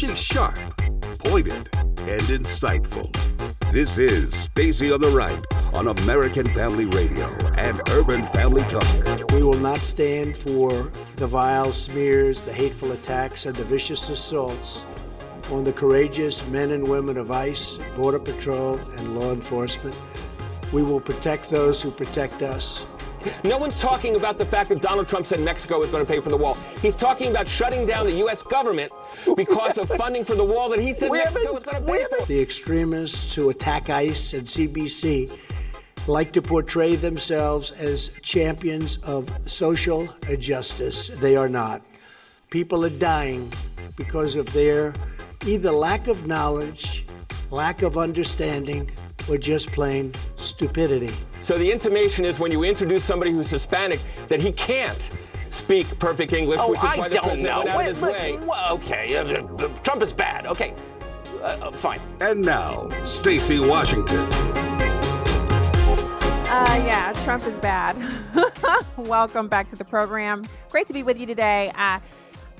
She's sharp, pointed, and insightful. This is Stacy on the Right on American Family Radio and Urban Family Talk. We will not stand for the vile smears, the hateful attacks, and the vicious assaults on the courageous men and women of ICE, Border Patrol, and law enforcement. We will protect those who protect us. No one's talking about the fact that Donald Trump said Mexico is going to pay for the wall. He's talking about shutting down the U.S. government because of funding for the wall that he said Mexico was going to pay for. The extremists who attack ICE and CBP like to portray themselves as champions of social justice. They are not. People are dying because of their either lack of knowledge, lack of understanding, or just plain stupidity. So the intimation is when you introduce somebody who's Hispanic that he can't speak perfect English, Oh, which is I why the don't president know. went out of his look, way. well, okay, uh, uh, Trump is bad. Okay, uh, uh, fine. And now, Stacy Washington. Uh, yeah, Trump is bad. Welcome back to the program. Great to be with you today. Uh,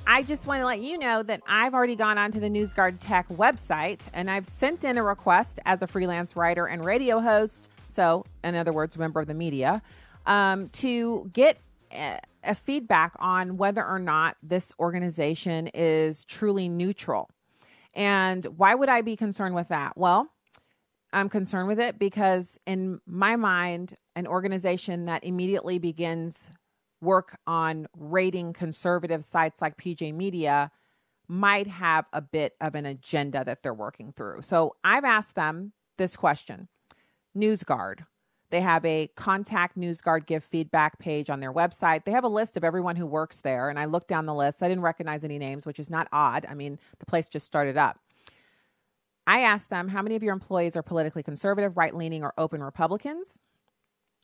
I just want to let you know that I've already gone onto the NewsGuard Tech website and I've sent in a request as a freelance writer and radio host. So, in other words, member of the media, um, to get a, feedback on whether or not this organization is truly neutral. And why would I be concerned with that? Well, I'm concerned with it because, in my mind, an organization that immediately begins work on rating conservative sites like PJ Media might have a bit of an agenda that they're working through. So I've asked them this question NewsGuard. They have a contact NewsGuard give feedback page on their website. They have a list of everyone who works there. And I looked down the list. I didn't recognize any names, which is not odd. I mean, the place just started up. I asked them, how many of your employees are politically conservative, right leaning, or open Republicans?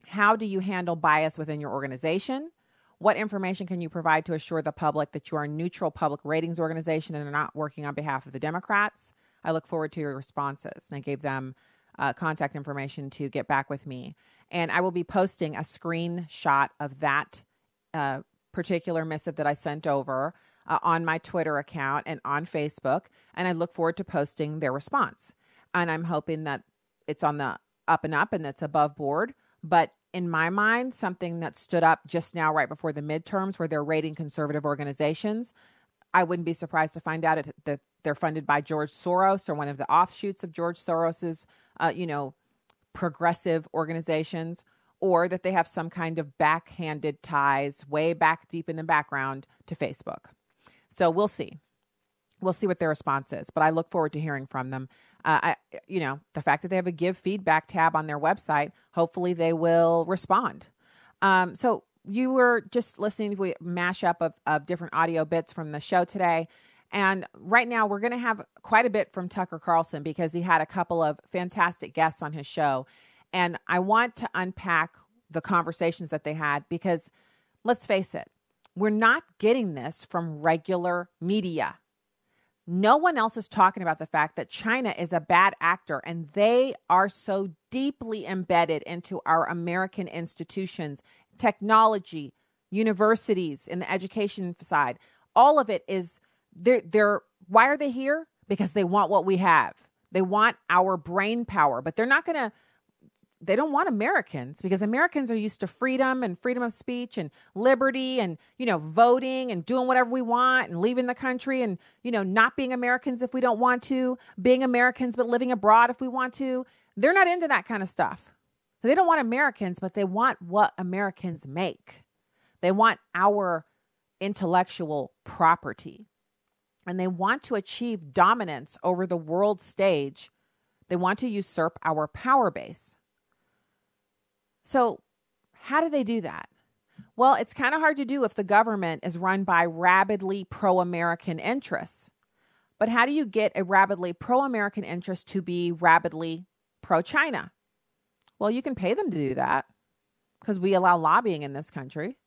How do you handle bias within your organization? What information can you provide to assure the public that you are a neutral public ratings organization and are not working on behalf of the Democrats? I look forward to your responses. And I gave them uh, contact information to get back with me. And I will be posting a screenshot of that uh, particular missive that I sent over uh, on my Twitter account and on Facebook. And I look forward to posting their response. And I'm hoping that it's on the up and up and that's above board. But in my mind, something that stood up just now, right before the midterms, where they're rating conservative organizations, I wouldn't be surprised to find out that they're funded by George Soros or one of the offshoots of George Soros's, uh, you know, progressive organizations, or that they have some kind of backhanded ties way back deep in the background to Facebook. So we'll see. We'll see what their response is, but I look forward to hearing from them. Uh, I, you know, the fact that they have a give feedback tab on their website, hopefully they will respond. Um, so you were just listening to a mashup of, of different audio bits from the show today. And right now, we're going to have quite a bit from Tucker Carlson because he had a couple of fantastic guests on his show. And I want to unpack the conversations that they had because let's face it, we're not getting this from regular media. No one else is talking about the fact that China is a bad actor and they are so deeply embedded into our American institutions, technology, universities, in the education side. All of it is they're, they're why are they here? Because they want what we have. They want our brain power, but they're not going to they don't want Americans because Americans are used to freedom and freedom of speech and liberty and you know voting and doing whatever we want and leaving the country and you know not being Americans if we don't want to, being Americans but living abroad if we want to. They're not into that kind of stuff. So they don't want Americans, but they want what Americans make. They want our intellectual property. And they want to achieve dominance over the world stage. They want to usurp our power base. So, how do they do that? Well, it's kind of hard to do if the government is run by rabidly pro American interests. But how do you get a rabidly pro American interest to be rabidly pro China? Well, you can pay them to do that because we allow lobbying in this country.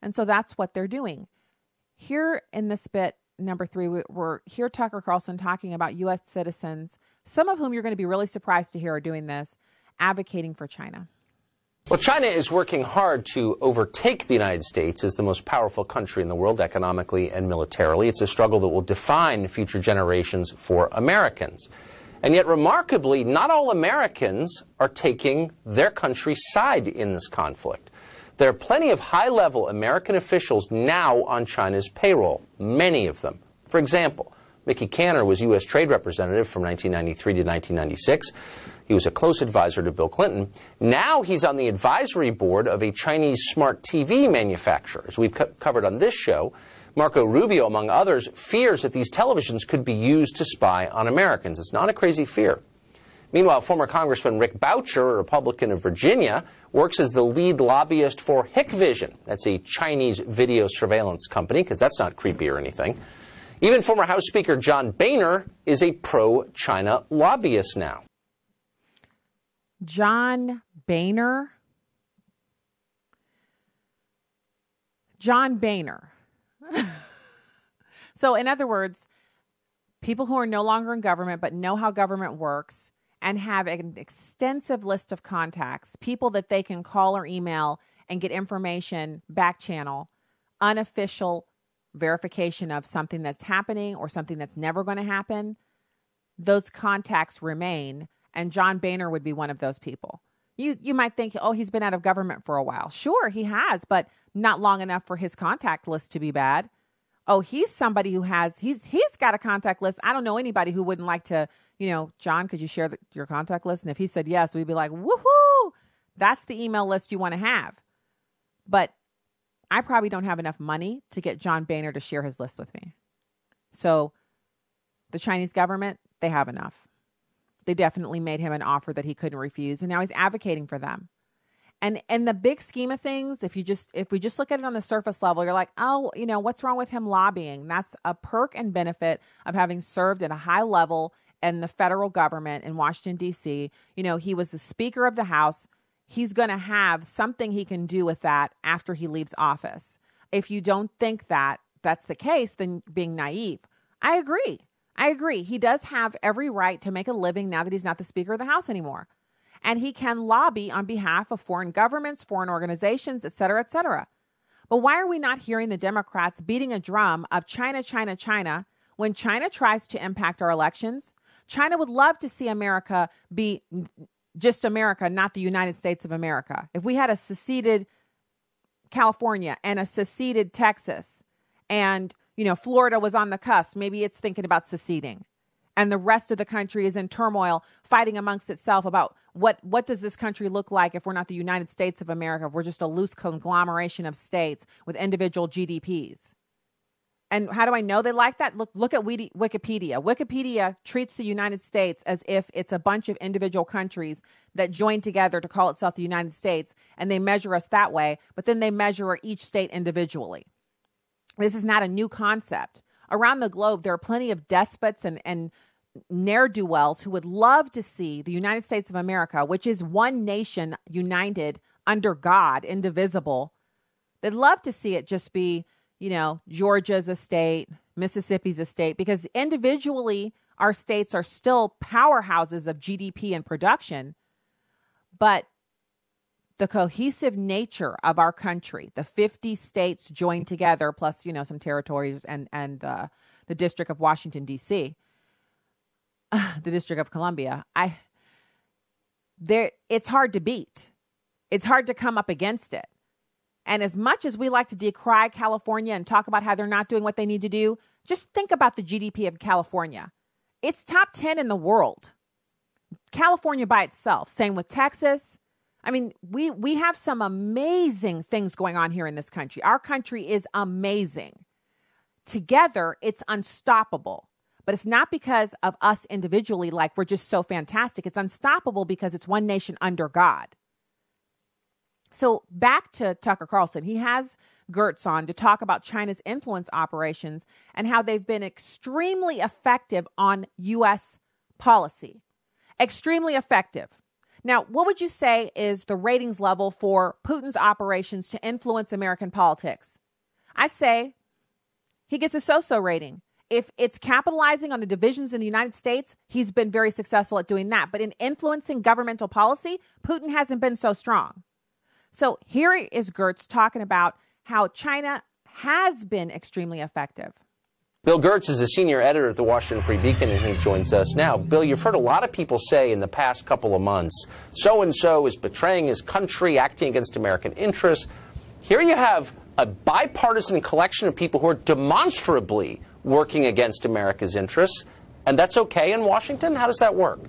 And so that's what they're doing. Here in this bit, number three, we're here Tucker Carlson talking about U.S. citizens, some of whom you're going to be really surprised to hear are doing this, advocating for China. Well, China is working hard to overtake the United States as the most powerful country in the world economically and militarily. It's a struggle that will define future generations for Americans. And yet, remarkably, not all Americans are taking their country's side in this conflict. There are plenty of high level American officials now on China's payroll, many of them. For example, Mickey Kantor was U.S. Trade Representative from 1993 to 1996. He was a close advisor to Bill Clinton. Now he's on the advisory board of a Chinese smart TV manufacturer. As we've co- covered on this show, Marco Rubio, among others, fears that these televisions could be used to spy on Americans. It's not a crazy fear. Meanwhile, former Congressman Rick Boucher, a Republican of Virginia, works as the lead lobbyist for Hikvision. That's a Chinese video surveillance company, because that's not creepy or anything. Even former House Speaker John Boehner is a pro China lobbyist now. John Boehner. John Boehner. so, in other words, people who are no longer in government but know how government works and have an extensive list of contacts, people that they can call or email and get information back channel, unofficial verification of something that's happening or something that's never going to happen, those contacts remain and John Boehner would be one of those people. You you might think, oh, he's been out of government for a while. Sure, he has, but not long enough for his contact list to be bad. Oh, he's somebody who has he's he's got a contact list. I don't know anybody who wouldn't like to, you know, John, could you share the, your contact list? And if he said yes, we'd be like, woohoo! That's the email list you want to have. But I probably don't have enough money to get John Boehner to share his list with me. So the Chinese government, they have enough. They definitely made him an offer that he couldn't refuse, and now he's advocating for them. And in the big scheme of things, if you just if we just look at it on the surface level, you're like, oh, you know, what's wrong with him lobbying? That's a perk and benefit of having served at a high level in the federal government in Washington D.C. You know, he was the Speaker of the House. He's going to have something he can do with that after he leaves office. If you don't think that that's the case, then being naive. I agree. I agree. He does have every right to make a living now that he's not the Speaker of the House anymore. And he can lobby on behalf of foreign governments, foreign organizations, et cetera, et cetera. But why are we not hearing the Democrats beating a drum of China, China, China when China tries to impact our elections? China would love to see America be just America, not the United States of America. If we had a seceded California and a seceded Texas and you know, Florida was on the cusp. Maybe it's thinking about seceding. And the rest of the country is in turmoil, fighting amongst itself about what what does this country look like if we're not the United States of America, if we're just a loose conglomeration of states with individual GDPs. And how do I know they like that? Look look at Wikipedia. Wikipedia treats the United States as if it's a bunch of individual countries that join together to call itself the United States, and they measure us that way, but then they measure each state individually. This is not a new concept. Around the globe, there are plenty of despots and, and ne'er do wells who would love to see the United States of America, which is one nation united under God, indivisible. They'd love to see it just be, you know, Georgia's a state, Mississippi's a state, because individually, our states are still powerhouses of GDP and production. But the cohesive nature of our country, the 50 states joined together, plus, you know, some territories and, and uh, the District of Washington, D.C., the District of Columbia, I, there, it's hard to beat. It's hard to come up against it. And as much as we like to decry California and talk about how they're not doing what they need to do, just think about the GDP of California. It's top 10 in the world. California by itself. Same with Texas, I mean, we we have some amazing things going on here in this country. Our country is amazing. Together, it's unstoppable. But it's not because of us individually, like we're just so fantastic. It's unstoppable because it's one nation under God. So back to Tucker Carlson. He has Gertz on to talk about China's influence operations and how they've been extremely effective on U.S. policy. Extremely effective. Now, what would you say is the ratings level for Putin's operations to influence American politics? I'd say he gets a so so rating. If it's capitalizing on the divisions in the United States, he's been very successful at doing that. But in influencing governmental policy, Putin hasn't been so strong. So here is Gertz talking about how China has been extremely effective. Bill Gertz is a senior editor at the Washington Free Beacon, and he joins us now. Bill, you've heard a lot of people say in the past couple of months, so and so is betraying his country, acting against American interests. Here you have a bipartisan collection of people who are demonstrably working against America's interests, and that's okay in Washington? How does that work?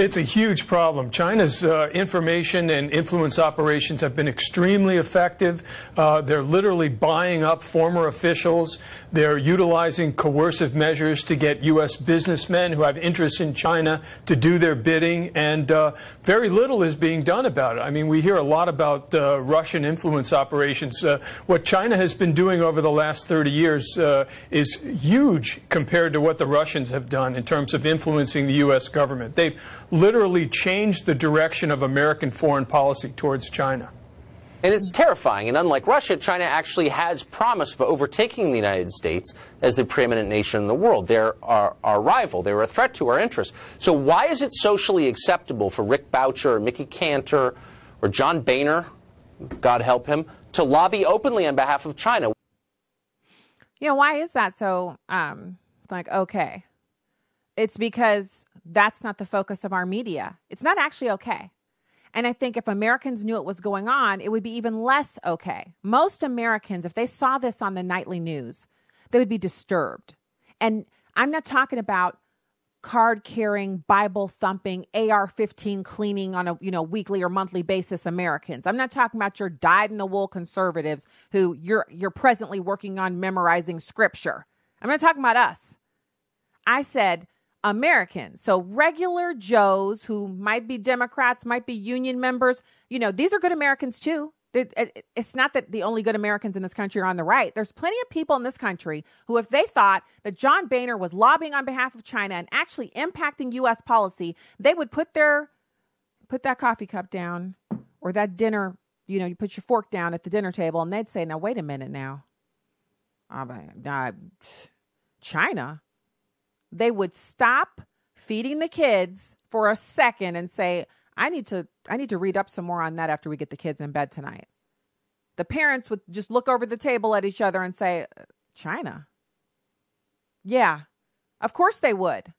It's a huge problem. China's uh, information and influence operations have been extremely effective. Uh, they're literally buying up former officials. They're utilizing coercive measures to get U.S. businessmen who have interests in China to do their bidding, and uh, very little is being done about it. I mean, we hear a lot about uh, Russian influence operations. Uh, what China has been doing over the last 30 years uh, is huge compared to what the Russians have done in terms of influencing the U.S. government. They've literally changed the direction of American foreign policy towards China. And it's terrifying. And unlike Russia, China actually has promise of overtaking the United States as the preeminent nation in the world. They're our, our, rival. They're a threat to our interests. So why is it socially acceptable for Rick Boucher or Mickey Kantor or John Boehner, God help him, to lobby openly on behalf of China? Yeah, why is that so, um, like, okay? It's because that's not the focus of our media. It's not actually okay. And I think if Americans knew it was going on, it would be even less okay. Most Americans, if they saw this on the nightly news, they would be disturbed. And I'm not talking about card carrying, Bible thumping, AR 15 cleaning on a you know weekly or monthly basis Americans. I'm not talking about your dyed in the wool conservatives who you're you're presently working on memorizing scripture. I'm not talking about us. I said Americans. So regular Joes who might be Democrats, might be union members, you know, these are good Americans too. It's not that the only good Americans in this country are on the right. There's plenty of people in this country who, if they thought that John Boehner was lobbying on behalf of China and actually impacting U.S. policy, they would put their put that coffee cup down or that dinner. You know, you put your fork down at the dinner table, and they'd say, "Now wait a minute, now, uh, China." They would stop feeding the kids for a second and say, I need to I need to read up some more on that after we get the kids in bed tonight. The parents would just look over the table at each other and say, China. Yeah. Of course they would.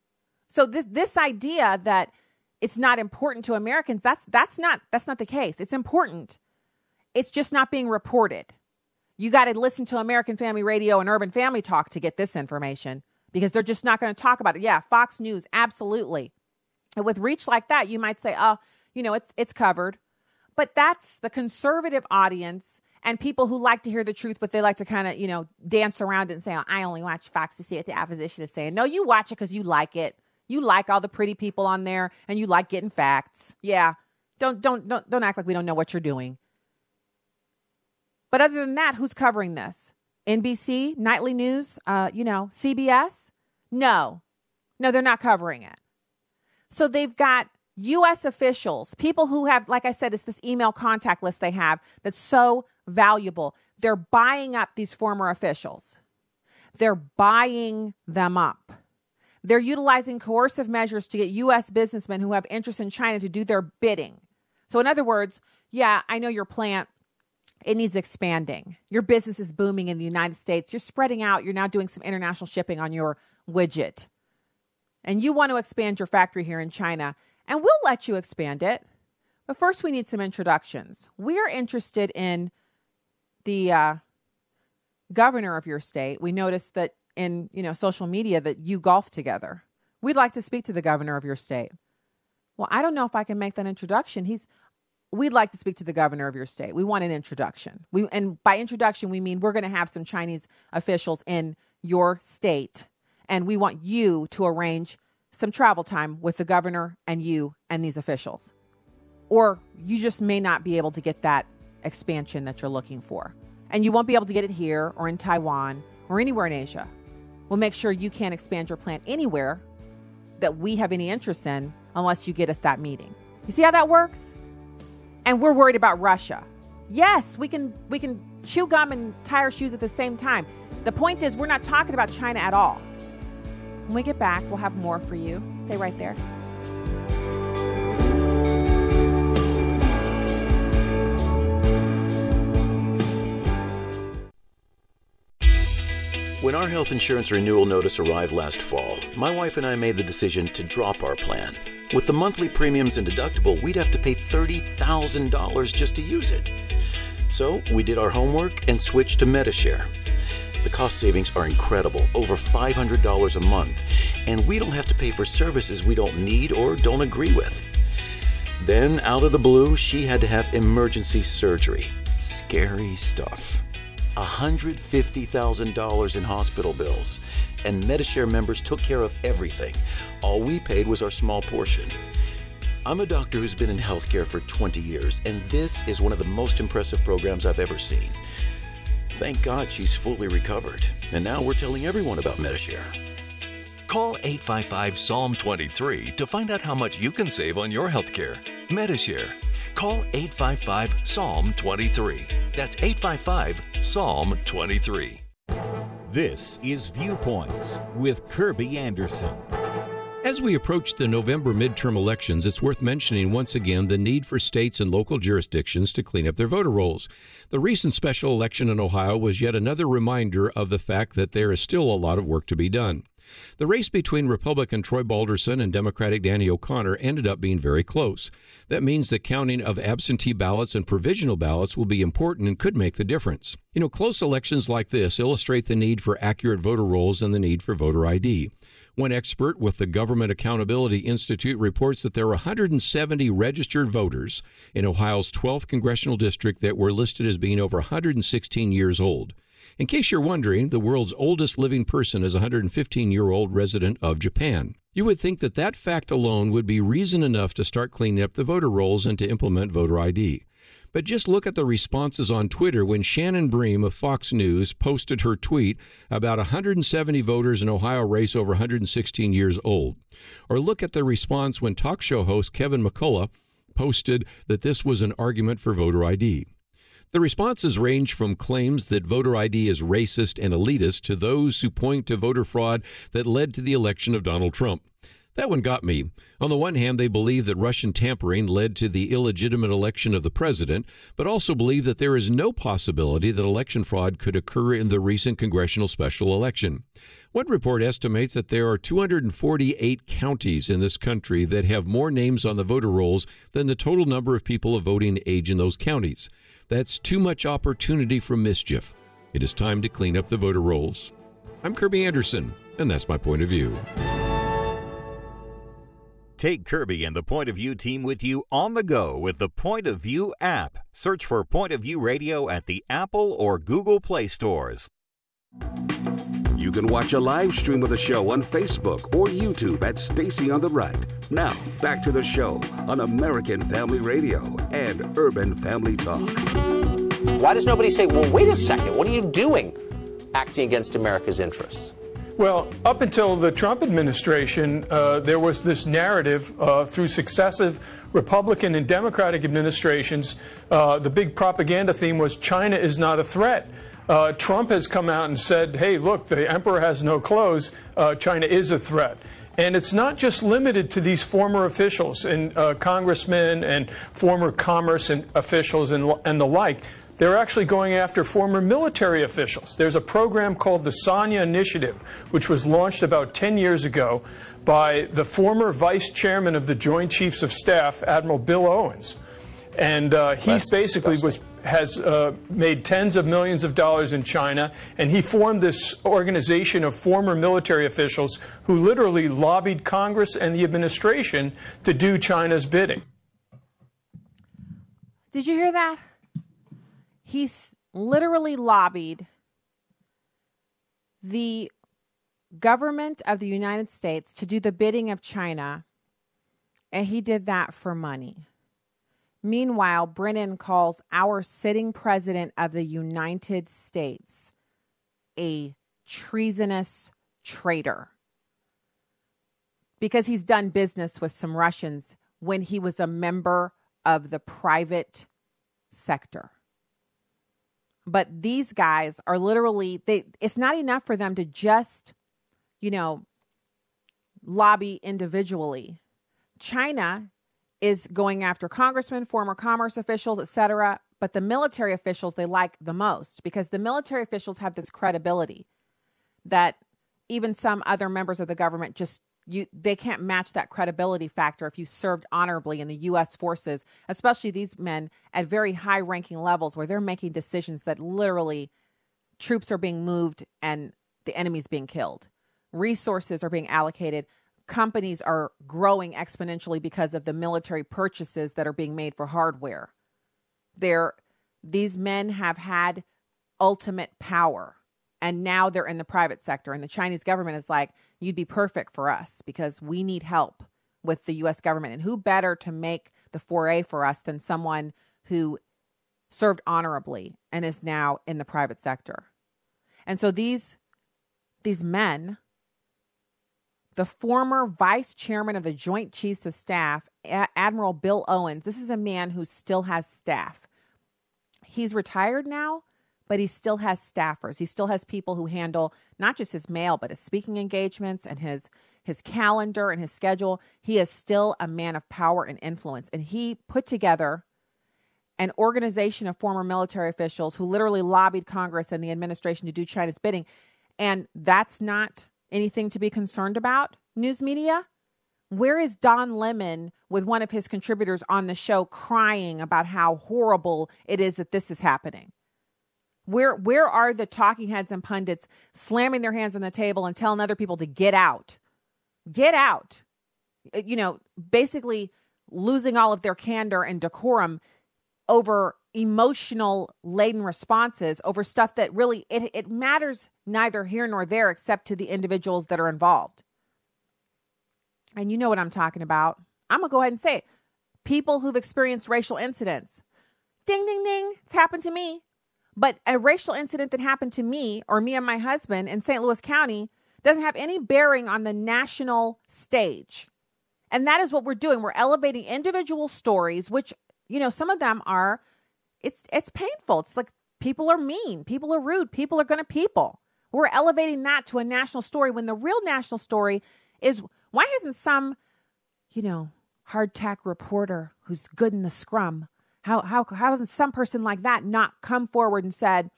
So this this idea that it's not important to Americans, that's that's not that's not the case. It's important. It's just not being reported. You got to listen to American Family Radio and Urban Family Talk to get this information because they're just not going to talk about it. Yeah, Fox News, absolutely. And with reach like that, you might say, "Oh, you know, it's it's covered." But that's the conservative audience and people who like to hear the truth, but they like to kind of, you know, dance around it and say, oh, "I only watch Fox to see what the opposition is saying." No, you watch it because you like it. You like all the pretty people on there, and you like getting facts. Yeah, don't don't don't don't act like we don't know what you're doing. But other than that, who's covering this? NBC, nightly news, uh, you know, CBS? No, no, they're not covering it. So they've got U.S. officials, people who have, like I said, it's this email contact list they have that's so valuable. They're buying up these former officials, they're buying them up. They're utilizing coercive measures to get U.S. businessmen who have interest in China to do their bidding. So, in other words, yeah, I know your plant it needs expanding. Your business is booming in the United States. You're spreading out. You're now doing some international shipping on your widget. And you want to expand your factory here in China, and we'll let you expand it. But first, we need some introductions. We are interested in the uh, governor of your state. We noticed that in you know social media that you golf together. We'd like to speak to the governor of your state. Well, I don't know if I can make that introduction. He's we'd like to speak to the governor of your state. We want an introduction. We and by introduction we mean we're going to have some Chinese officials in your state and we want you to arrange some travel time with the governor and you and these officials. Or you just may not be able to get that expansion that you're looking for. And you won't be able to get it here or in Taiwan or anywhere in Asia. We'll make sure you can't expand your plant anywhere that we have any interest in unless you get us that meeting. You see how that works? and we're worried about Russia. Yes, we can we can chew gum and tie our shoes at the same time. The point is we're not talking about China at all. When we get back, we'll have more for you. Stay right there. When our health insurance renewal notice arrived last fall, my wife and I made the decision to drop our plan. With the monthly premiums and deductible, we'd have to pay $30,000 just to use it. So we did our homework and switched to Medi-Share. The cost savings are incredible, over $500 a month, and we don't have to pay for services we don't need or don't agree with. Then, out of the blue, she had to have emergency surgery. Scary stuff. $150,000 in hospital bills, and Medi-Share members took care of everything. All we paid was our small portion. I'm a doctor who's been in healthcare for 20 years, and this is one of the most impressive programs I've ever seen. Thank God she's fully recovered, and now we're telling everyone about Medi-Share. Call 855 Psalm 23 to find out how much you can save on your healthcare. Medi-Share. Call 855 Psalm 23. That's 855 Psalm 23. This is Viewpoints with Kirby Anderson. As we approach the November midterm elections, it's worth mentioning once again the need for states and local jurisdictions to clean up their voter rolls. The recent special election in Ohio was yet another reminder of the fact that there is still a lot of work to be done. The race between Republican Troy Balderson and Democratic Danny O'Connor ended up being very close. That means the counting of absentee ballots and provisional ballots will be important and could make the difference. You know, close elections like this illustrate the need for accurate voter rolls and the need for voter ID. One expert with the Government Accountability Institute reports that there are 170 registered voters in Ohio's 12th congressional district that were listed as being over 116 years old. In case you're wondering, the world's oldest living person is a 115 year old resident of Japan. You would think that that fact alone would be reason enough to start cleaning up the voter rolls and to implement voter ID. But just look at the responses on Twitter when Shannon Bream of Fox News posted her tweet about 170 voters in Ohio race over 116 years old. Or look at the response when talk show host Kevin McCullough posted that this was an argument for voter ID. The responses range from claims that voter ID is racist and elitist to those who point to voter fraud that led to the election of Donald Trump. That one got me. On the one hand, they believe that Russian tampering led to the illegitimate election of the president, but also believe that there is no possibility that election fraud could occur in the recent congressional special election. One report estimates that there are 248 counties in this country that have more names on the voter rolls than the total number of people of voting age in those counties. That's too much opportunity for mischief. It is time to clean up the voter rolls. I'm Kirby Anderson, and that's my point of view. Take Kirby and the Point of View team with you on the go with the Point of View app. Search for Point of View Radio at the Apple or Google Play stores. You can watch a live stream of the show on Facebook or YouTube at Stacy on the Right. Now, back to the show on American Family Radio and Urban Family Talk. Why does nobody say, well, wait a second, what are you doing acting against America's interests? Well, up until the Trump administration, uh, there was this narrative uh, through successive Republican and Democratic administrations. Uh, the big propaganda theme was China is not a threat. Uh, Trump has come out and said, hey, look, the emperor has no clothes. Uh, China is a threat. And it's not just limited to these former officials and uh, congressmen and former commerce and officials and, and the like. They're actually going after former military officials. There's a program called the Sanya Initiative, which was launched about 10 years ago by the former vice chairman of the Joint Chiefs of Staff, Admiral Bill Owens. And uh, he basically was has uh, made tens of millions of dollars in China, and he formed this organization of former military officials who literally lobbied Congress and the administration to do China's bidding. Did you hear that? He's literally lobbied the government of the United States to do the bidding of China, and he did that for money. Meanwhile, Brennan calls our sitting president of the United States a treasonous traitor because he's done business with some Russians when he was a member of the private sector. But these guys are literally they it's not enough for them to just, you know, lobby individually. China is going after congressmen, former commerce officials, etc. But the military officials they like the most because the military officials have this credibility. that even some other members of the government just you they can't match that credibility factor if you served honorably in the US forces, especially these men at very high ranking levels where they're making decisions that literally troops are being moved and the enemy's being killed. Resources are being allocated. Companies are growing exponentially because of the military purchases that are being made for hardware. They're, these men have had ultimate power and now they're in the private sector. And the Chinese government is like, you'd be perfect for us because we need help with the US government. And who better to make the foray for us than someone who served honorably and is now in the private sector? And so these these men, the former vice chairman of the Joint Chiefs of Staff, Admiral Bill Owens, this is a man who still has staff. He's retired now, but he still has staffers. He still has people who handle not just his mail, but his speaking engagements and his his calendar and his schedule. He is still a man of power and influence. And he put together an organization of former military officials who literally lobbied Congress and the administration to do China's bidding. And that's not anything to be concerned about, news media. Where is Don Lemon with one of his contributors on the show crying about how horrible it is that this is happening? Where where are the talking heads and pundits slamming their hands on the table and telling other people to get out? Get out. Uh, you know, basically losing all of their candor and decorum over emotional laden responses over stuff that really it, it matters neither here nor there except to the individuals that are involved. And you know what I'm talking about. I'm to go ahead and say it. People who've experienced racial incidents. Ding, ding, ding. It's happened to me. But a racial incident that happened to me or me and my husband in St. Louis County doesn't have any bearing on the national stage. And that is what we're doing. We're elevating individual stories, which, you know, some of them are it's it's painful. It's like people are mean, people are rude, people are going to people. We're elevating that to a national story when the real national story is why hasn't some, you know, hardtack reporter who's good in the scrum how how how hasn't some person like that not come forward and said,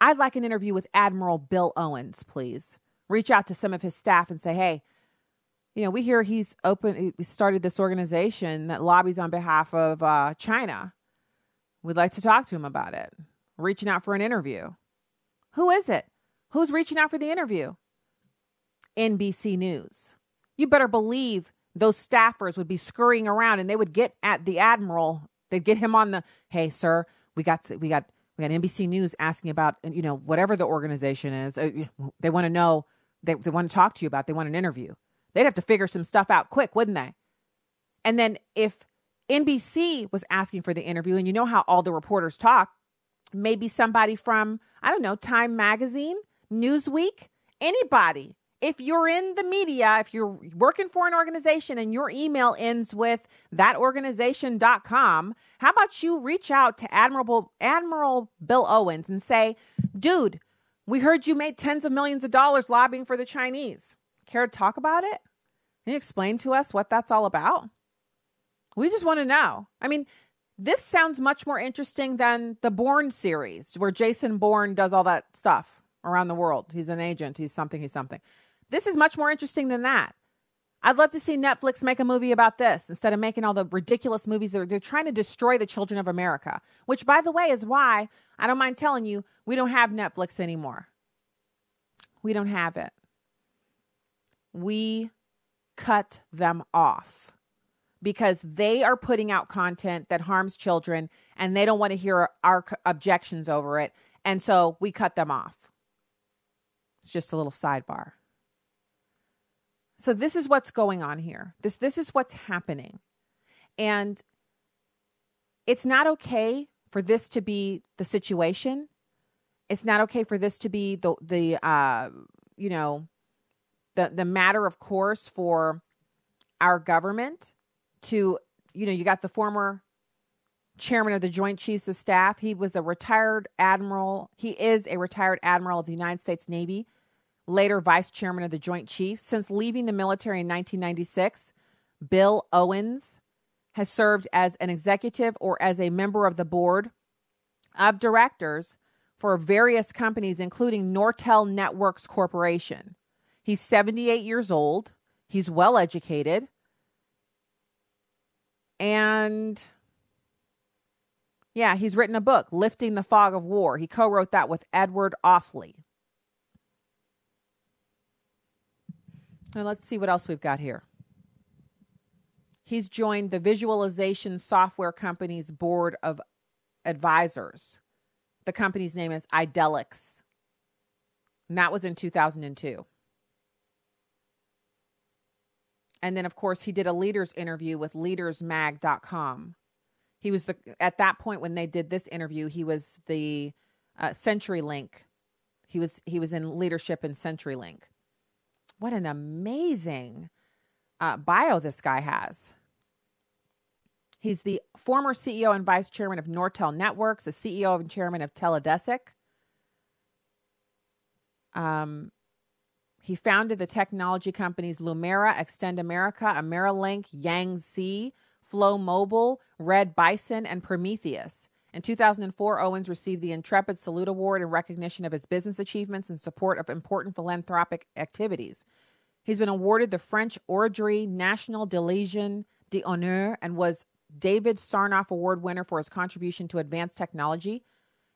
"I'd like an interview with Admiral Bill Owens, please." Reach out to some of his staff and say, "Hey, you know, we hear he's open. He started this organization that lobbies on behalf of uh, China. We'd like to talk to him about it. Reaching out for an interview. Who is it? Who's reaching out for the interview? NBC News. You better believe those staffers would be scurrying around and they would get at the admiral They'd get him on the, hey, sir, we got we got we got NBC News asking about you know whatever the organization is. Uh, they want to know. They they want to talk to you about. They want an interview. They'd have to figure some stuff out quick, wouldn't they? And then if NBC was asking for the interview, and you know how all the reporters talk, maybe somebody from I don't know Time Magazine, Newsweek, anybody if you're in the media, if you're working for an organization and your email ends with thatorganization.com, how about you reach out to Admiral Admiral Bill Owens and say, "Dude, we heard you made tens of millions of dollars lobbying for the Chinese. Care to talk about it? Can you explain to us what that's all about? We just want to know. I mean, this sounds much more interesting than the Bourne series, where Jason Bourne does all that stuff around the world. He's an agent. He's something. He's something. This is much more interesting than that. I'd love to see Netflix make a movie about this instead of making all the ridiculous movies that they're trying to destroy the children of America, which, by the way, is why I don't mind telling you we don't have Netflix anymore. We don't have it. We cut them off because they are putting out content that harms children and they don't want to hear our objections over it. And so we cut them off. It's just a little sidebar. So this is what's going on here. This this is what's happening. And it's not okay for this to be the situation. It's not okay for this to be the the uh you know the the matter of course for our government to you know you got the former chairman of the Joint Chiefs of Staff. He was a retired admiral. He is a retired admiral of the United States Navy later vice chairman of the Joint Chiefs. Since leaving the military in 1996, Bill Owens has served as an executive or as a member of the board of directors for various companies, including Nortel Networks Corporation. He's 78 years old. He's well educated. And yeah, he's written a book, Lifting the Fog of War. He co wrote that with Edward Offley. Now let's see what else we've got here. He's joined the visualization software company's board of advisors. The company's name is Idelix. And that was in 2002. And then, of course, he did a leaders interview with leadersmag.com. He was the, at that point when they did this interview, he was the uh, CenturyLink. He was, he was in leadership in CenturyLink. What an amazing uh, bio this guy has. He's the former CEO and vice chairman of Nortel Networks, the CEO and chairman of Teledesic. Um, he founded the technology companies Lumera, Extend America, AmeriLink, Yangtze, Flow Mobile, Red Bison, and Prometheus. In 2004, Owens received the Intrepid Salute Award in recognition of his business achievements and support of important philanthropic activities. He's been awarded the French Ordre National de Légion d'Honneur and was David Sarnoff Award winner for his contribution to advanced technology.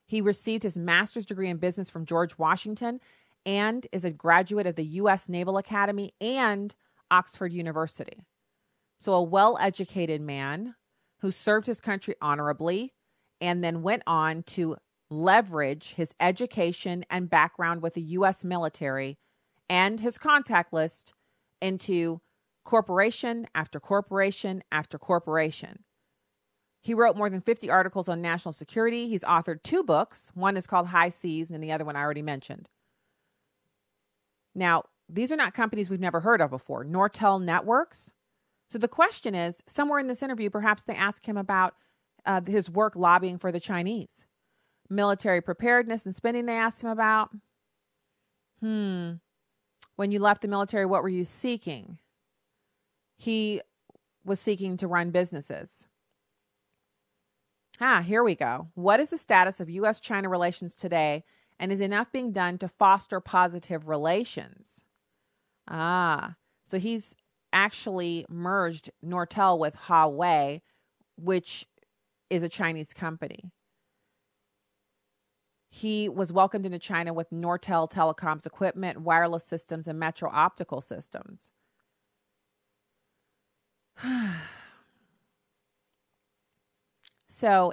He received his master's degree in business from George Washington and is a graduate of the U.S. Naval Academy and Oxford University. So, a well educated man who served his country honorably and then went on to leverage his education and background with the U.S. military and his contact list into corporation after corporation after corporation. He wrote more than 50 articles on national security. He's authored two books. One is called High Seas, and the other one I already mentioned. Now, these are not companies we've never heard of before. Nortel Networks. So the question is somewhere in this interview, perhaps they ask him about uh, his work lobbying for the Chinese. Military preparedness and spending, they asked him about. Hmm. When you left the military, what were you seeking? He was seeking to run businesses. Ah, here we go. What is the status of U.S. China relations today and is enough being done to foster positive relations? Ah, so he's actually merged Nortel with Huawei, which is a Chinese company. He was welcomed into China with Nortel Telecoms equipment, wireless systems, and Metro optical systems. so,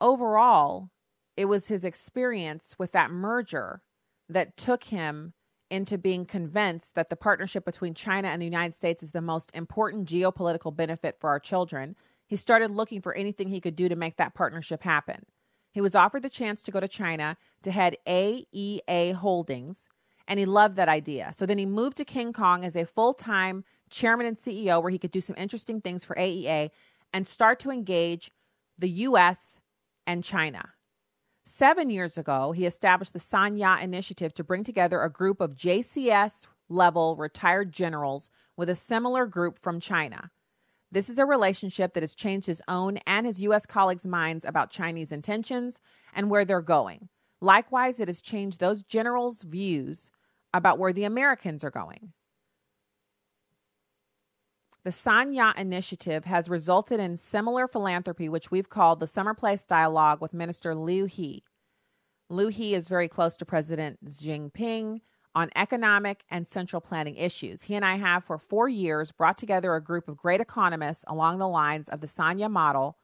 overall, it was his experience with that merger that took him into being convinced that the partnership between China and the United States is the most important geopolitical benefit for our children. He started looking for anything he could do to make that partnership happen. He was offered the chance to go to China to head AEA Holdings, and he loved that idea. So then he moved to Hong Kong as a full time chairman and CEO, where he could do some interesting things for AEA and start to engage the U.S. and China. Seven years ago, he established the Sanya Initiative to bring together a group of JCS level retired generals with a similar group from China. This is a relationship that has changed his own and his U.S. colleagues' minds about Chinese intentions and where they're going. Likewise, it has changed those generals' views about where the Americans are going. The Sanya Initiative has resulted in similar philanthropy, which we've called the Summer Palace Dialogue with Minister Liu He. Liu He is very close to President Xi Jinping on economic and central planning issues. He and I have, for four years, brought together a group of great economists along the lines of the Sanya model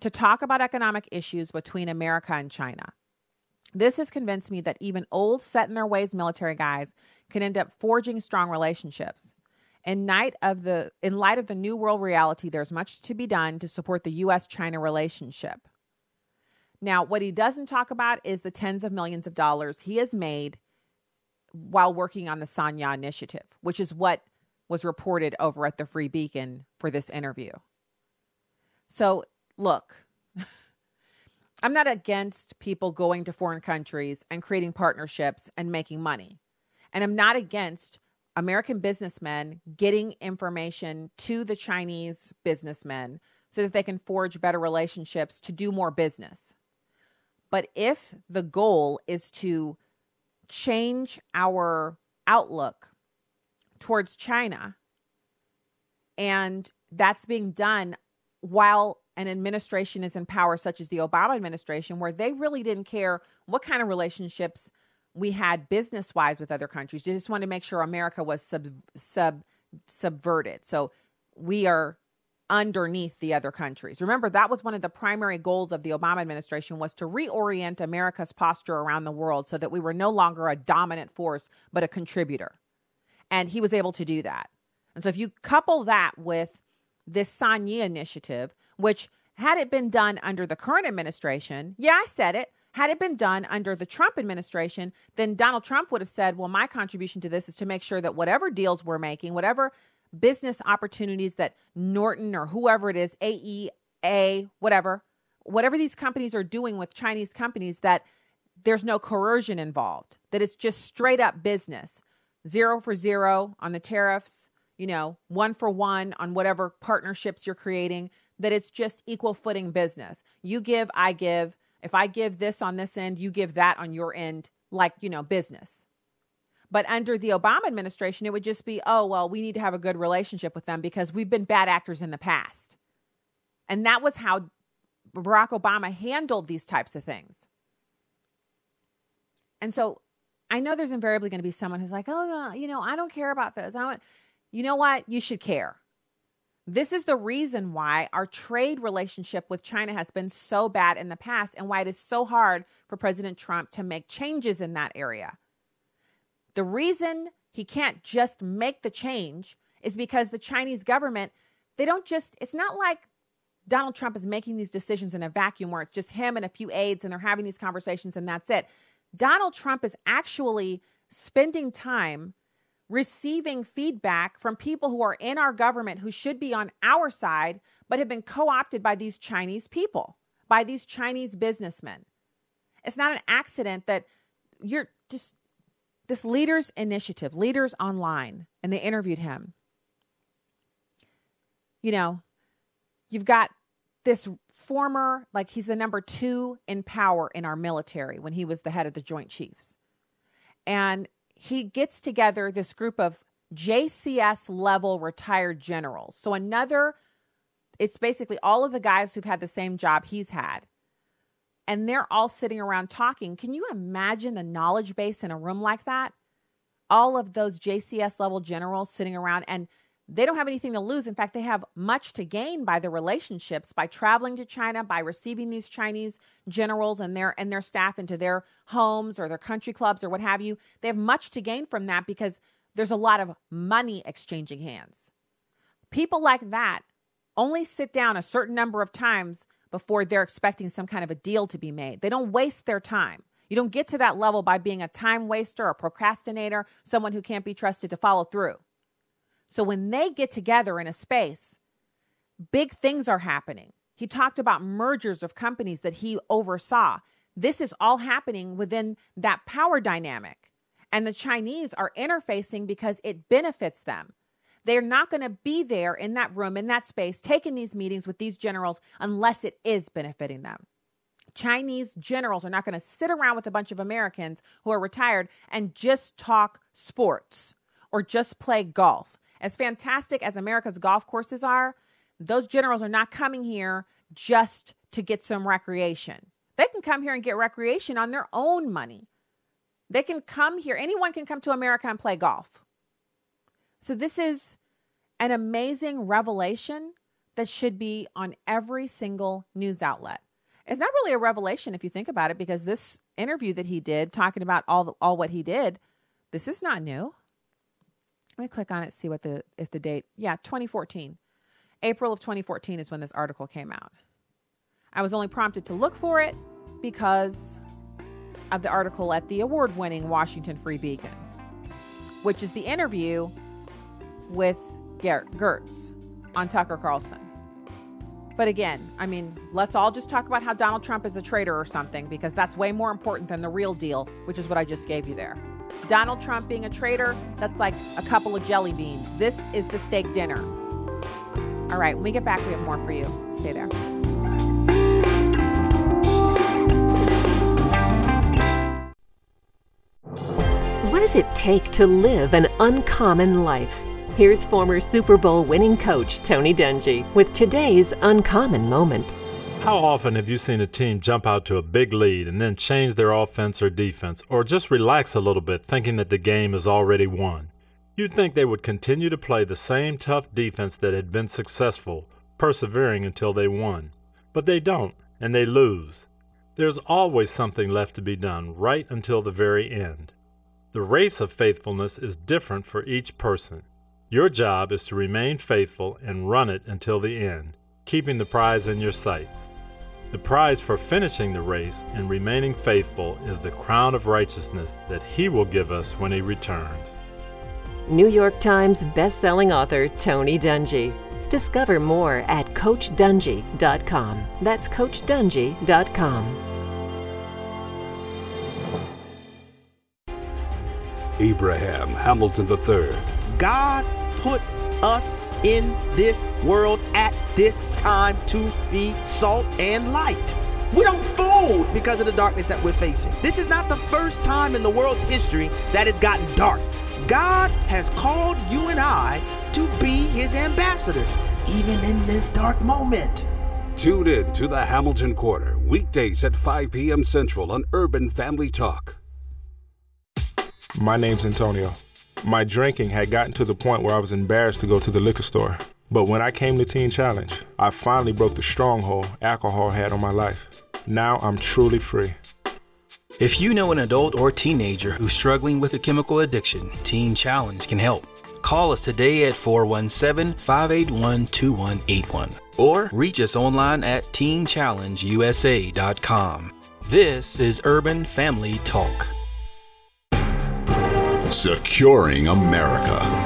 to talk about economic issues between America and China. This has convinced me that even old, set in their ways military guys can end up forging strong relationships. In light of the in light of the new world reality, there's much to be done to support the US China relationship. Now, what he doesn't talk about is the tens of millions of dollars he has made while working on the Sanya initiative, which is what was reported over at the Free Beacon for this interview. So, look, I'm not against people going to foreign countries and creating partnerships and making money. And I'm not against American businessmen getting information to the Chinese businessmen so that they can forge better relationships to do more business. But if the goal is to change our outlook towards China, and that's being done while an administration is in power, such as the Obama administration, where they really didn't care what kind of relationships we had business wise with other countries. They just wanted to make sure America was sub, sub subverted. So we are underneath the other countries. Remember that was one of the primary goals of the Obama administration was to reorient America's posture around the world so that we were no longer a dominant force but a contributor. And he was able to do that. And so if you couple that with this Sanya initiative, which had it been done under the current administration, yeah, I said it. Had it been done under the Trump administration, then Donald Trump would have said, well, my contribution to this is to make sure that whatever deals we're making, whatever business opportunities that Nortel or whoever it is, AEA, whatever, whatever these companies are doing with Chinese companies, that there's no coercion involved, that it's just straight up business, zero for zero on the tariffs, you know, one for one on whatever partnerships you're creating, that it's just equal footing business. You give, I give. If I give this on this end, you give that on your end, like, you know, business. But under the Obama administration, it would just be, oh, well, we need to have a good relationship with them because we've been bad actors in the past. And that was how Barack Obama handled these types of things. And so I know there's invariably going to be someone who's like, oh, you know, I don't care about this. I want, you know what? You should care. This is the reason why our trade relationship with China has been so bad in the past and why it is so hard for President Trump to make changes in that area. The reason he can't just make the change is because the Chinese government, they don't just, it's not like Donald Trump is making these decisions in a vacuum where it's just him and a few aides and they're having these conversations and that's it. Donald Trump is actually spending time receiving feedback from people who are in our government who should be on our side, but have been co opted by these Chinese people, by these Chinese businessmen. It's not an accident that you're just this leaders initiative, leaders online, and they interviewed him. You know, you've got this former, like he's the number two in power in our military when he was the head of the Joint Chiefs. And he gets together this group of JCS level retired generals. So another, it's basically all of the guys who've had the same job he's had. And they're all sitting around talking. Can you imagine the knowledge base in a room like that? All of those JCS level generals sitting around and they don't have anything to lose. In fact, they have much to gain by the relationships, by traveling to China, by receiving these Chinese generals and their and their staff into their homes or their country clubs or what have you. They have much to gain from that because there's a lot of money exchanging hands. People like that only sit down a certain number of times before they're expecting some kind of a deal to be made. They don't waste their time. You don't get to that level by being a time waster, a procrastinator, someone who can't be trusted to follow through. So when they get together in a space, big things are happening. He talked about mergers of companies that he oversaw. This is all happening within that power dynamic. And the Chinese are interfacing because it benefits them. They're not going to be there in that room, in that space, taking these meetings with these generals unless it is benefiting them. Chinese generals are not going to sit around with a bunch of Americans who are retired and just talk sports or just play golf. As fantastic as America's golf courses are, those generals are not coming here just to get some recreation. They can come here and get recreation on their own money. They can come here, anyone can come to America and play golf. So, this is an amazing revelation that should be on every single news outlet. It's not really a revelation if you think about it, because this interview that he did, talking about all all what he did, this is not new. Let me click on it, see what the if the date. Yeah, 2014. April of 2014 is when this article came out. I was only prompted to look for it because of the article at the award-winning Washington Free Beacon, which is the interview with Gertz on Tucker Carlson. But again, I mean, let's all just talk about how Donald Trump is a traitor or something because that's way more important than the real deal, which is what I just gave you there. Donald Trump being a traitor, that's like a couple of jelly beans. This is the steak dinner. All right, when we get back, we have more for you. Stay there. What does it take to live an uncommon life? Here's former Super Bowl winning coach Tony Dungy with today's uncommon moment. How often have you seen a team jump out to a big lead and then change their offense or defense, or just relax a little bit thinking that the game is already won? You'd think they would continue to play the same tough defense that had been successful, persevering until they won. But they don't, and they lose. There's always something left to be done right until the very end. The race of faithfulness is different for each person. Your job is to remain faithful and run it until the end, keeping the prize in your sights. The prize for finishing the race and remaining faithful is the crown of righteousness that He will give us when He returns. New York Times bestselling author Tony Dungy. Discover more at CoachDungy.com. That's CoachDungy.com. Abraham Hamilton III. God put us in this world at this time to be salt and light. We don't fold because of the darkness that we're facing. This is not the first time in the world's history that it's gotten dark. God has called you and I to be his ambassadors, even in this dark moment. Tune in to the Hamilton Corner, weekdays at 5 p.m. Central on Urban Family Talk. My name's Antonio. My drinking had gotten to the point where I was embarrassed to go to the liquor store. But when I came to Teen Challenge, I finally broke the stronghold alcohol had on my life. Now I'm truly free. If you know an adult or teenager who's struggling with a chemical addiction, Teen Challenge can help. Call us today at 417 581 2181 or reach us online at teenchallengeusa.com. This is Urban Family Talk. Securing America.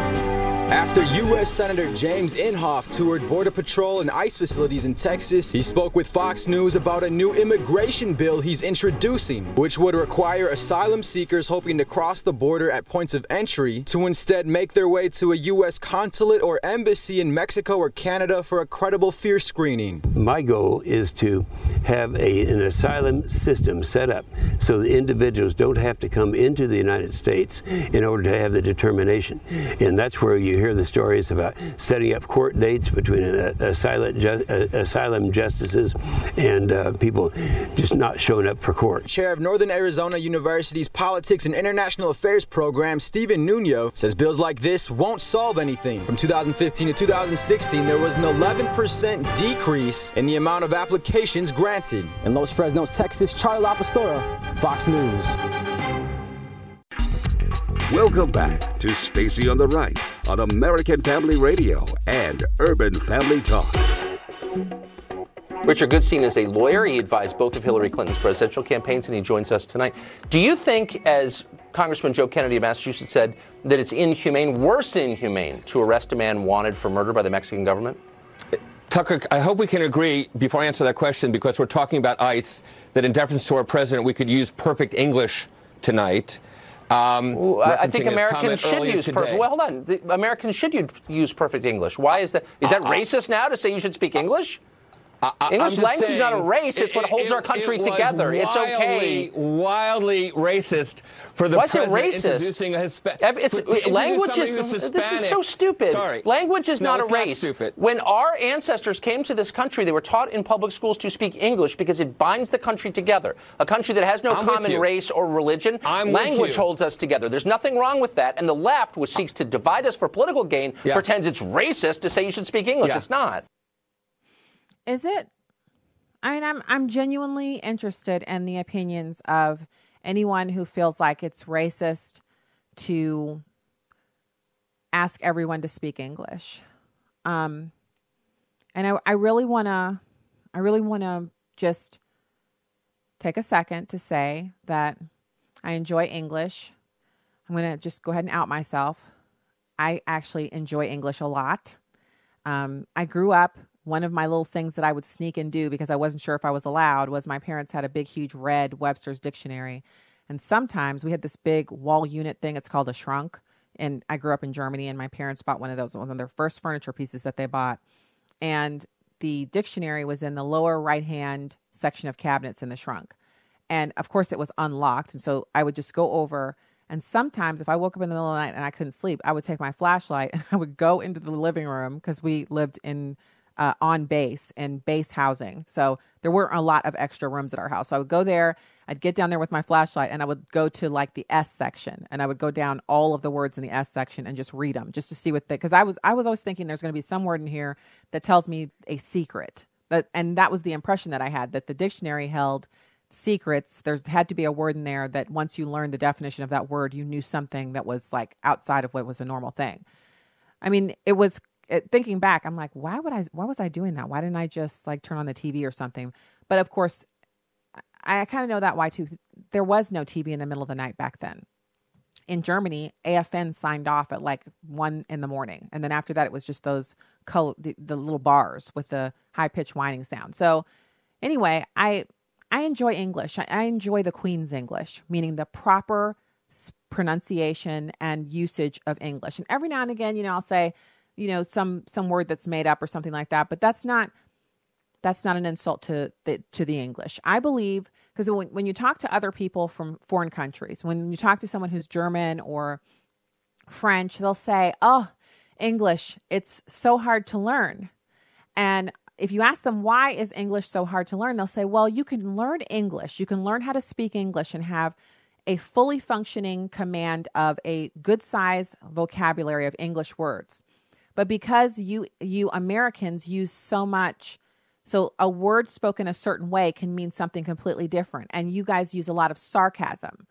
After U.S. Senator James Inhofe toured Border Patrol and ICE facilities in Texas, he spoke with Fox News about a new immigration bill he's introducing, which would require asylum seekers hoping to cross the border at points of entry to instead make their way to a U.S. consulate or embassy in Mexico or Canada for a credible fear screening. My goal is to have a, an asylum system set up so the individuals don't have to come into the United States in order to have the determination. And that's where you hear the stories about setting up court dates between uh, asylum, ju- uh, asylum justices and uh, people just not showing up for court. Chair of Northern Arizona University's Politics and International Affairs program, Stephen Nuno, says bills like this won't solve anything. From 2015 to 2016, there was an 11% decrease in the amount of applications granted. In Los Fresnos, Texas, Charlie LaPastora, Fox News. Welcome back to Stacy on the Right on American Family Radio and Urban Family Talk. Richard Goodstein is a lawyer. He advised both of Hillary Clinton's presidential campaigns, and he joins us tonight. Do you think, as Congressman Joe Kennedy of Massachusetts said, that it's inhumane, worse than inhumane, to arrest a man wanted for murder by the Mexican government? Tucker, I hope we can agree before I answer that question, because we're talking about ICE, that in deference to our president, we could use perfect English tonight. Um, I think Americans should use today. perfect. Well, hold on. The Americans should use perfect English. Why is that? Is that Uh, uh, racist now to say you should speak English? I- English language is not a race. It's what holds it- our country it together. It's okay. wildly, Wildly racist for the Why is it president racist? introducing a Hispanic. It's language is this is so stupid. Sorry, language is No, not a race. stupid. When our ancestors came to this country, they were taught in public schools to speak English because it binds the country together. A country that has no I'm common race or religion, I'm language holds us together. There's nothing wrong with that. And the left, which seeks to divide us for political gain, Yeah. pretends it's racist to say you should speak English. Yeah. It's not. Is it? I mean, I'm I'm genuinely interested in the opinions of anyone who feels like it's racist to ask everyone to speak English. Um, and I, I really want to, I really want to just take a second to say that I enjoy English. I'm going to just go ahead and out myself. I actually enjoy English a lot. Um, I grew up. One of my little things that I would sneak and do because I wasn't sure if I was allowed was my parents had a big, huge red Webster's dictionary. And sometimes we had this big wall unit thing. It's called a shrunk. And I grew up in Germany, and my parents bought one of those, one of their first furniture pieces that they bought. And the dictionary was in the lower right hand section of cabinets in the shrunk. And of course, it was unlocked. And so I would just go over And sometimes, if I woke up in the middle of the night and I couldn't sleep, I would take my flashlight and I would go into the living room because we lived in uh, on base in base housing. So there weren't a lot of extra rooms at our house. So I would go there, I'd get down there with my flashlight, and I would go to like the S section, and I would go down all of the words in the S section and just read them, just to see what they. Because I was I was always thinking there's going to be some word in here that tells me a secret. That and that was the impression that I had that the dictionary held secrets. There's had to be a word in there that once you learned the definition of that word, you knew something that was like outside of what was a normal thing. I mean, it was it, thinking back, I'm like, why would I? Why was I doing that? Why didn't I just like turn on the TV or something? But of course, I, I kind of know that why too. There was no TV in the middle of the night back then. In Germany, AFN signed off at like one in the morning, and then after that, it was just those the, the little bars with the high pitched whining sound. So, anyway, I I enjoy English. I, I enjoy the Queen's English, meaning the proper pronunciation and usage of English. And every now and again, you know, I'll say you know some some word that's made up or something like that but that's not that's not an insult to the to the english. I believe because when, when you talk to other people from foreign countries when you talk to someone who's german or french they'll say oh english it's so hard to learn. And if you ask them why is english so hard to learn? they'll say well you can learn english. You can learn how to speak english and have a fully functioning command of a good size vocabulary of english words but because you you Americans use so much so a word spoken a certain way can mean something completely different and you guys use a lot of sarcasm.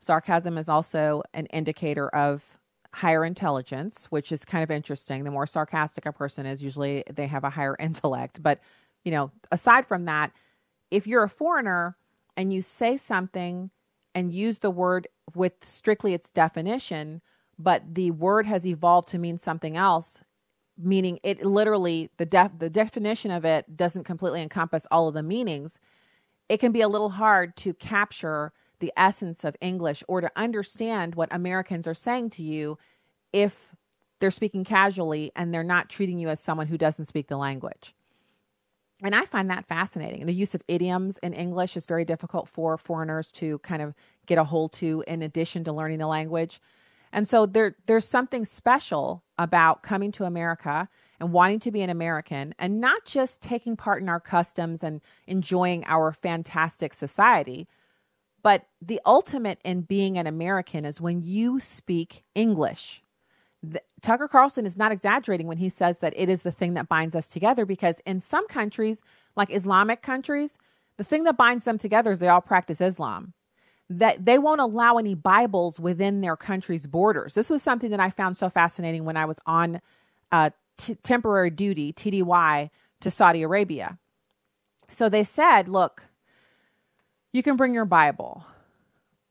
Sarcasm is also an indicator of higher intelligence, which is kind of interesting. The more sarcastic a person is, usually they have a higher intellect, but you know, aside from that, if you're a foreigner and you say something and use the word with strictly its definition, but the word has evolved to mean something else meaning it literally the def, the definition of it doesn't completely encompass all of the meanings it can be a little hard to capture the essence of english or to understand what americans are saying to you if they're speaking casually and they're not treating you as someone who doesn't speak the language and I find that fascinating. The use of idioms in English is very difficult for foreigners to kind of get a hold to in addition to learning the language. And so there there's something special about coming to America and wanting to be an American and not just taking part in our customs and enjoying our fantastic society, but the ultimate in being an American is when you speak English. The, Tucker Carlson is not exaggerating when he says that it is the thing that binds us together because in some countries, like Islamic countries, the thing that binds them together is they all practice Islam that they won't allow any Bibles within their country's borders. This was something that I found so fascinating when I was on uh, t- temporary duty, TDY, to Saudi Arabia. So they said, look, you can bring your Bible,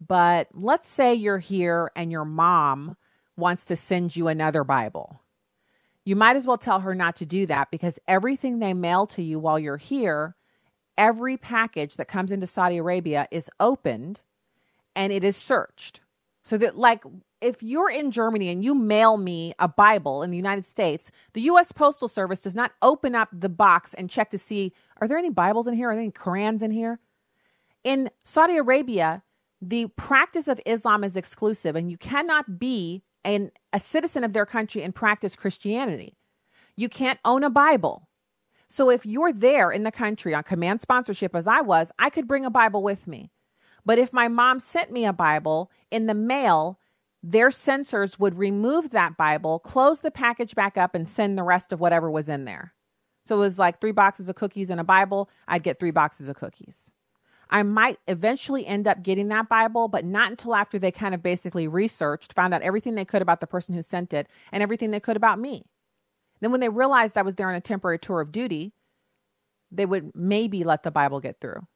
but let's say you're here and your mom wants to send you another Bible. You might as well tell her not to do that because everything they mail to you while you're here, every package that comes into Saudi Arabia is opened and it is searched. So that, like, if you're in Germany and you mail me a Bible in the United States, the U.S. Postal Service does not open up the box and check to see are there any Bibles in here? Are there any Korans in here? In Saudi Arabia, the practice of Islam is exclusive, and you cannot be an, a citizen of their country and practice Christianity. You can't own a Bible. So if you're there in the country on command sponsorship, as I was, I could bring a Bible with me. But if my mom sent me a Bible in the mail, their censors would remove that Bible, close the package back up, and send the rest of whatever was in there. So it was like three boxes of cookies and a Bible. I'd get three boxes of cookies. I might eventually end up getting that Bible, but not until after they kind of basically researched, found out everything they could about the person who sent it, and everything they could about me. Then, when they realized I was there on a temporary tour of duty, they would maybe let the Bible get through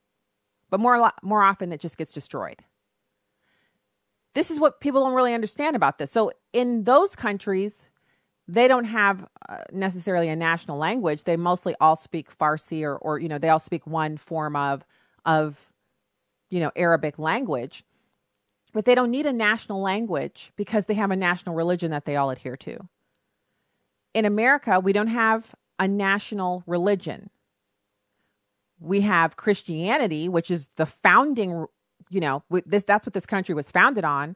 but more more often it just gets destroyed. This is what people don't really understand about this. So in those countries, they don't have uh, necessarily a national language. They mostly all speak Farsi or or you know, they all speak one form of of you know, Arabic language. But they don't need a national language because they have a national religion that they all adhere to. In America, we don't have a national religion we have Christianity, which is the founding, you know, this that's what this country was founded on.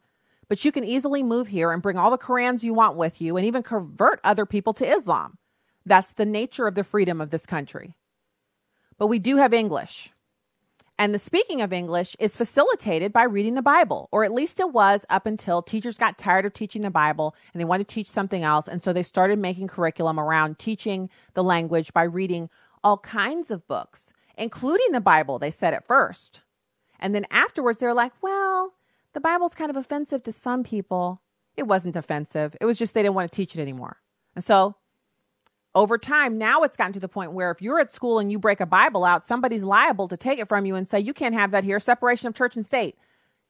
but you can easily move here and bring all the Korans you want with you and even convert other people to Islam. That's the nature of the freedom of this country. But we do have English. And the speaking of English is facilitated by reading the Bible, or at least it was up until teachers got tired of teaching the Bible and they wanted to teach something else. And so they started making curriculum around teaching the language by reading all kinds of books, including the Bible, they said at first. And then afterwards, they're like, well, the Bible's kind of offensive to some people. It wasn't offensive, it was just they didn't want to teach it anymore. And so over time, now it's gotten to the point where if you're at school and you break a Bible out, somebody's liable to take it from you and say, you can't have that here, separation of church and state.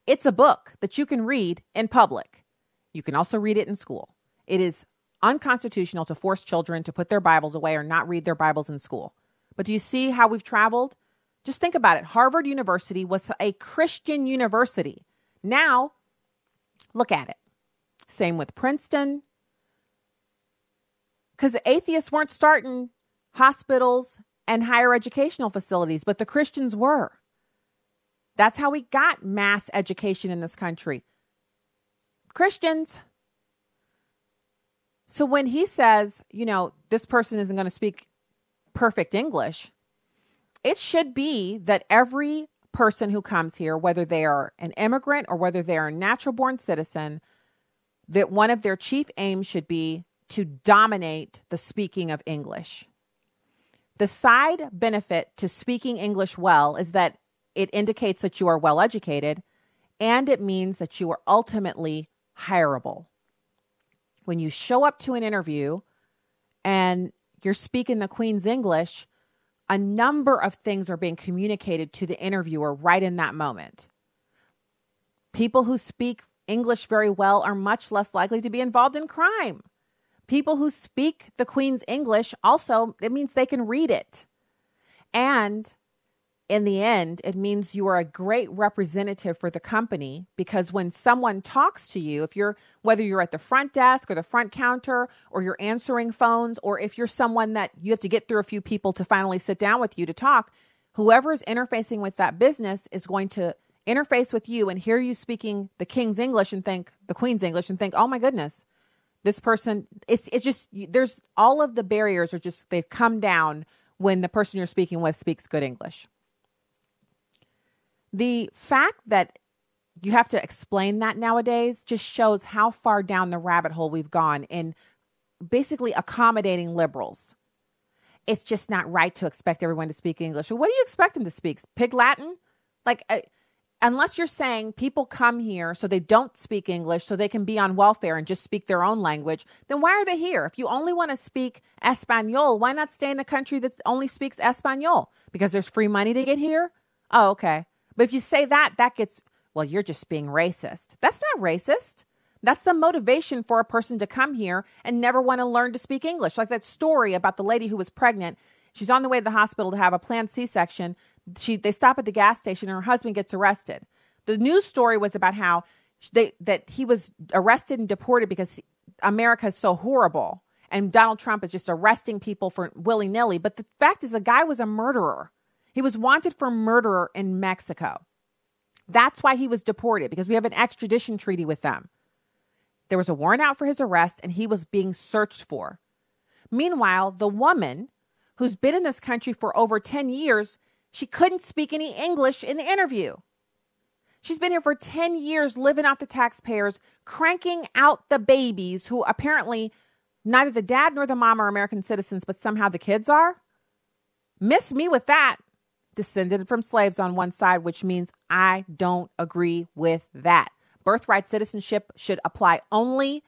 It's a book that you can read in public. You can also read it in school. It is unconstitutional to force children to put their Bibles away or not read their Bibles in school. But do you see how we've traveled? Just think about it. Harvard University was a Christian university. Now, look at it. Same with Princeton. Because atheists weren't starting hospitals and higher educational facilities, but the Christians were. That's how we got mass education in this country. Christians. So when he says, you know, this person isn't going to speak perfect English, it should be that every person who comes here, whether they are an immigrant or whether they are a natural born citizen, that one of their chief aims should be to dominate the speaking of English. The side benefit to speaking English well is that it indicates that you are well educated and it means that you are ultimately hireable. When you show up to an interview and you're speaking the Queen's English, a number of things are being communicated to the interviewer right in that moment. People who speak English very well are much less likely to be involved in crime. People who speak the Queen's English also, it means they can read it. And in the end, it means you are a great representative for the company because when someone talks to you, if you're whether you're at the front desk or the front counter or you're answering phones, or if you're someone that you have to get through a few people to finally sit down with you to talk, whoever is interfacing with that business is going to interface with you and hear you speaking the king's English and think the queen's English and think, oh my goodness, this person, it's, it's just, there's all of the barriers are just, they've come down when the person you're speaking with speaks good English. The fact that you have to explain that nowadays just shows how far down the rabbit hole we've gone in basically accommodating liberals. It's just not right to expect everyone to speak English. What do you expect them to speak? Pig Latin? Like, uh, unless you're saying people come here so they don't speak English, so they can be on welfare and just speak their own language, then why are they here? If you only want to speak Espanol, why not stay in a country that only speaks Espanol? Because there's free money to get here? Oh, okay. But if you say that, that gets, well, you're just being racist. That's not racist. That's the motivation for a person to come here and never want to learn to speak English. Like that story about the lady who was pregnant. She's on the way to the hospital to have a planned C section. They stop at the gas station and her husband gets arrested. The news story was about how they, that he was arrested and deported because America is so horrible and Donald Trump is just arresting people for willy nilly. But the fact is, the guy was a murderer. He was wanted for murder in Mexico. That's why he was deported because we have an extradition treaty with them. There was a warrant out for his arrest and he was being searched for. Meanwhile, the woman who's been in this country for over 10 years, she couldn't speak any English in the interview. She's been here for 10 years living off the taxpayers, cranking out the babies who apparently neither the dad nor the mom are American citizens, but somehow the kids are. Miss me with that descended from slaves on one side, which means I don't agree with that. Birthright citizenship should apply only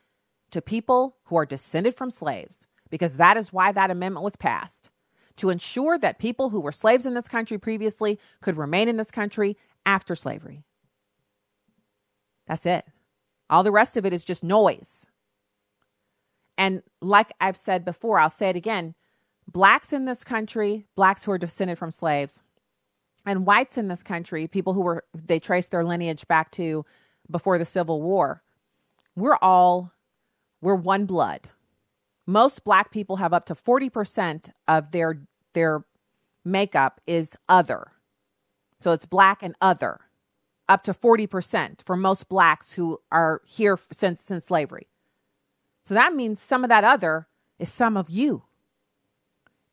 to people who are descended from slaves, because that is why that amendment was passed to ensure that people who were slaves in this country previously could remain in this country after slavery. That's it. All the rest of it is just noise. And like I've said before, I'll say it again blacks in this country, blacks who are descended from slaves, and whites in this country, people who were they trace their lineage back to before the Civil War, we're all we're one blood. Most black people have up to 40% of their their makeup is other. So it's black and other. up to 40% for most blacks who are here since since slavery. So that means some of that other is some of you.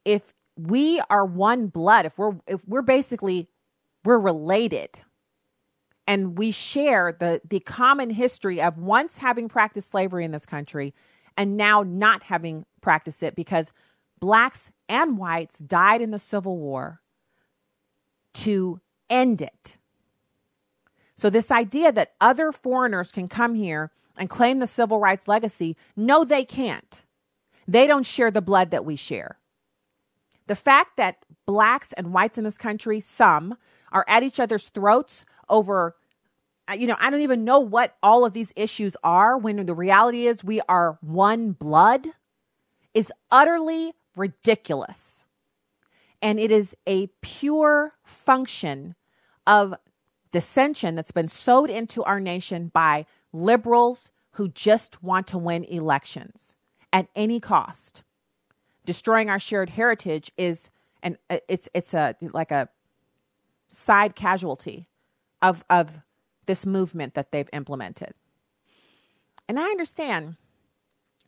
If we are one blood, if we're if we're basically we're related and we share the the common history of once having practiced slavery in this country and now not having practiced it because blacks and whites died in the Civil War to end it. So, this idea that other foreigners can come here and claim the civil rights legacy, no, they can't. They don't share the blood that we share. The fact that blacks and whites in this country, some, are at each other's throats over, uh, you know, I don't even know what all of these issues are when the reality is we are one blood is utterly ridiculous. And it is a pure function of dissension that's been sowed into our nation by liberals who just want to win elections at any cost. Destroying our shared heritage is and it's it's a like a side casualty of of this movement that they've implemented. And I understand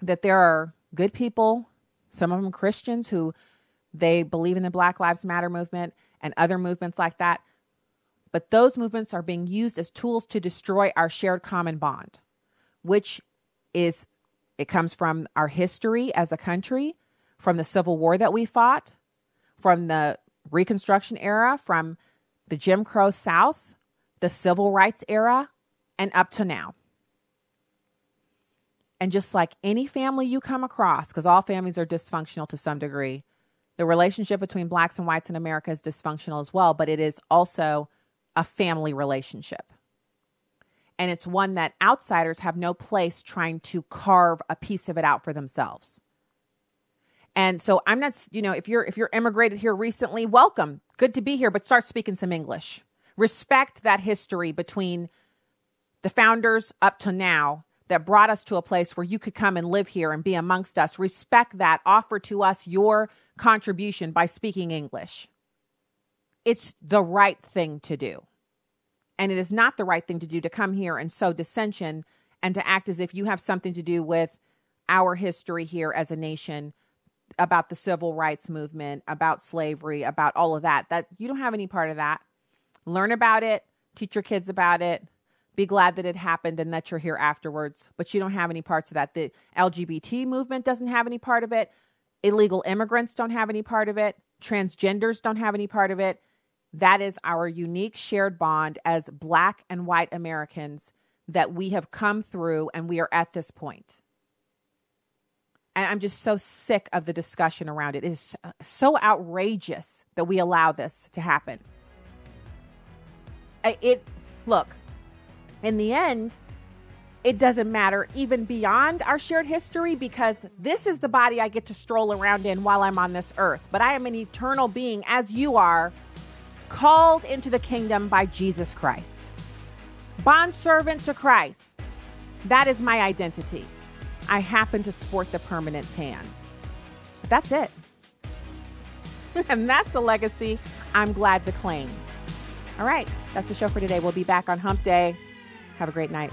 that there are good people, some of them Christians who they believe in the Black Lives Matter movement and other movements like that. But those movements are being used as tools to destroy our shared common bond, which is, it comes from our history as a country, from the Civil War that we fought, from the Reconstruction era, from the Jim Crow South, the Civil Rights era, and up to now. And just like any family you come across, because all families are dysfunctional to some degree, the relationship between blacks and whites in America is dysfunctional as well, but it is also a family relationship. And it's one that outsiders have no place trying to carve a piece of it out for themselves. And so I'm not, you know, if you're if you're immigrated here recently, welcome. Good to be here, but start speaking some English. Respect that history between the founders up to now that brought us to a place where you could come and live here and be amongst us. Respect that. Offer to us your contribution by speaking English. It's the right thing to do. And it is not the right thing to do to come here and sow dissension and to act as if you have something to do with our history here as a nation about the civil rights movement, about slavery, about all of that. That you don't have any part of that. Learn about it, teach your kids about it, be glad that it happened and that you're here afterwards, but you don't have any parts of that. The LGBT movement doesn't have any part of it. Illegal immigrants don't have any part of it. Transgenders don't have any part of it. That is our unique shared bond as Black and white Americans that we have come through and we are at this point. And I'm just so sick of the discussion around it. It is so outrageous that we allow this to happen. It, look, in the end, it doesn't matter even beyond our shared history because this is the body I get to stroll around in while I'm on this earth. But I am an eternal being, as you are, called into the kingdom by Jesus Christ. Bondservant to Christ. That is my identity. I happen to sport the permanent tan. But that's it. and that's a legacy I'm glad to claim. All right, that's the show for today. We'll be back on Hump Day. Have a great night.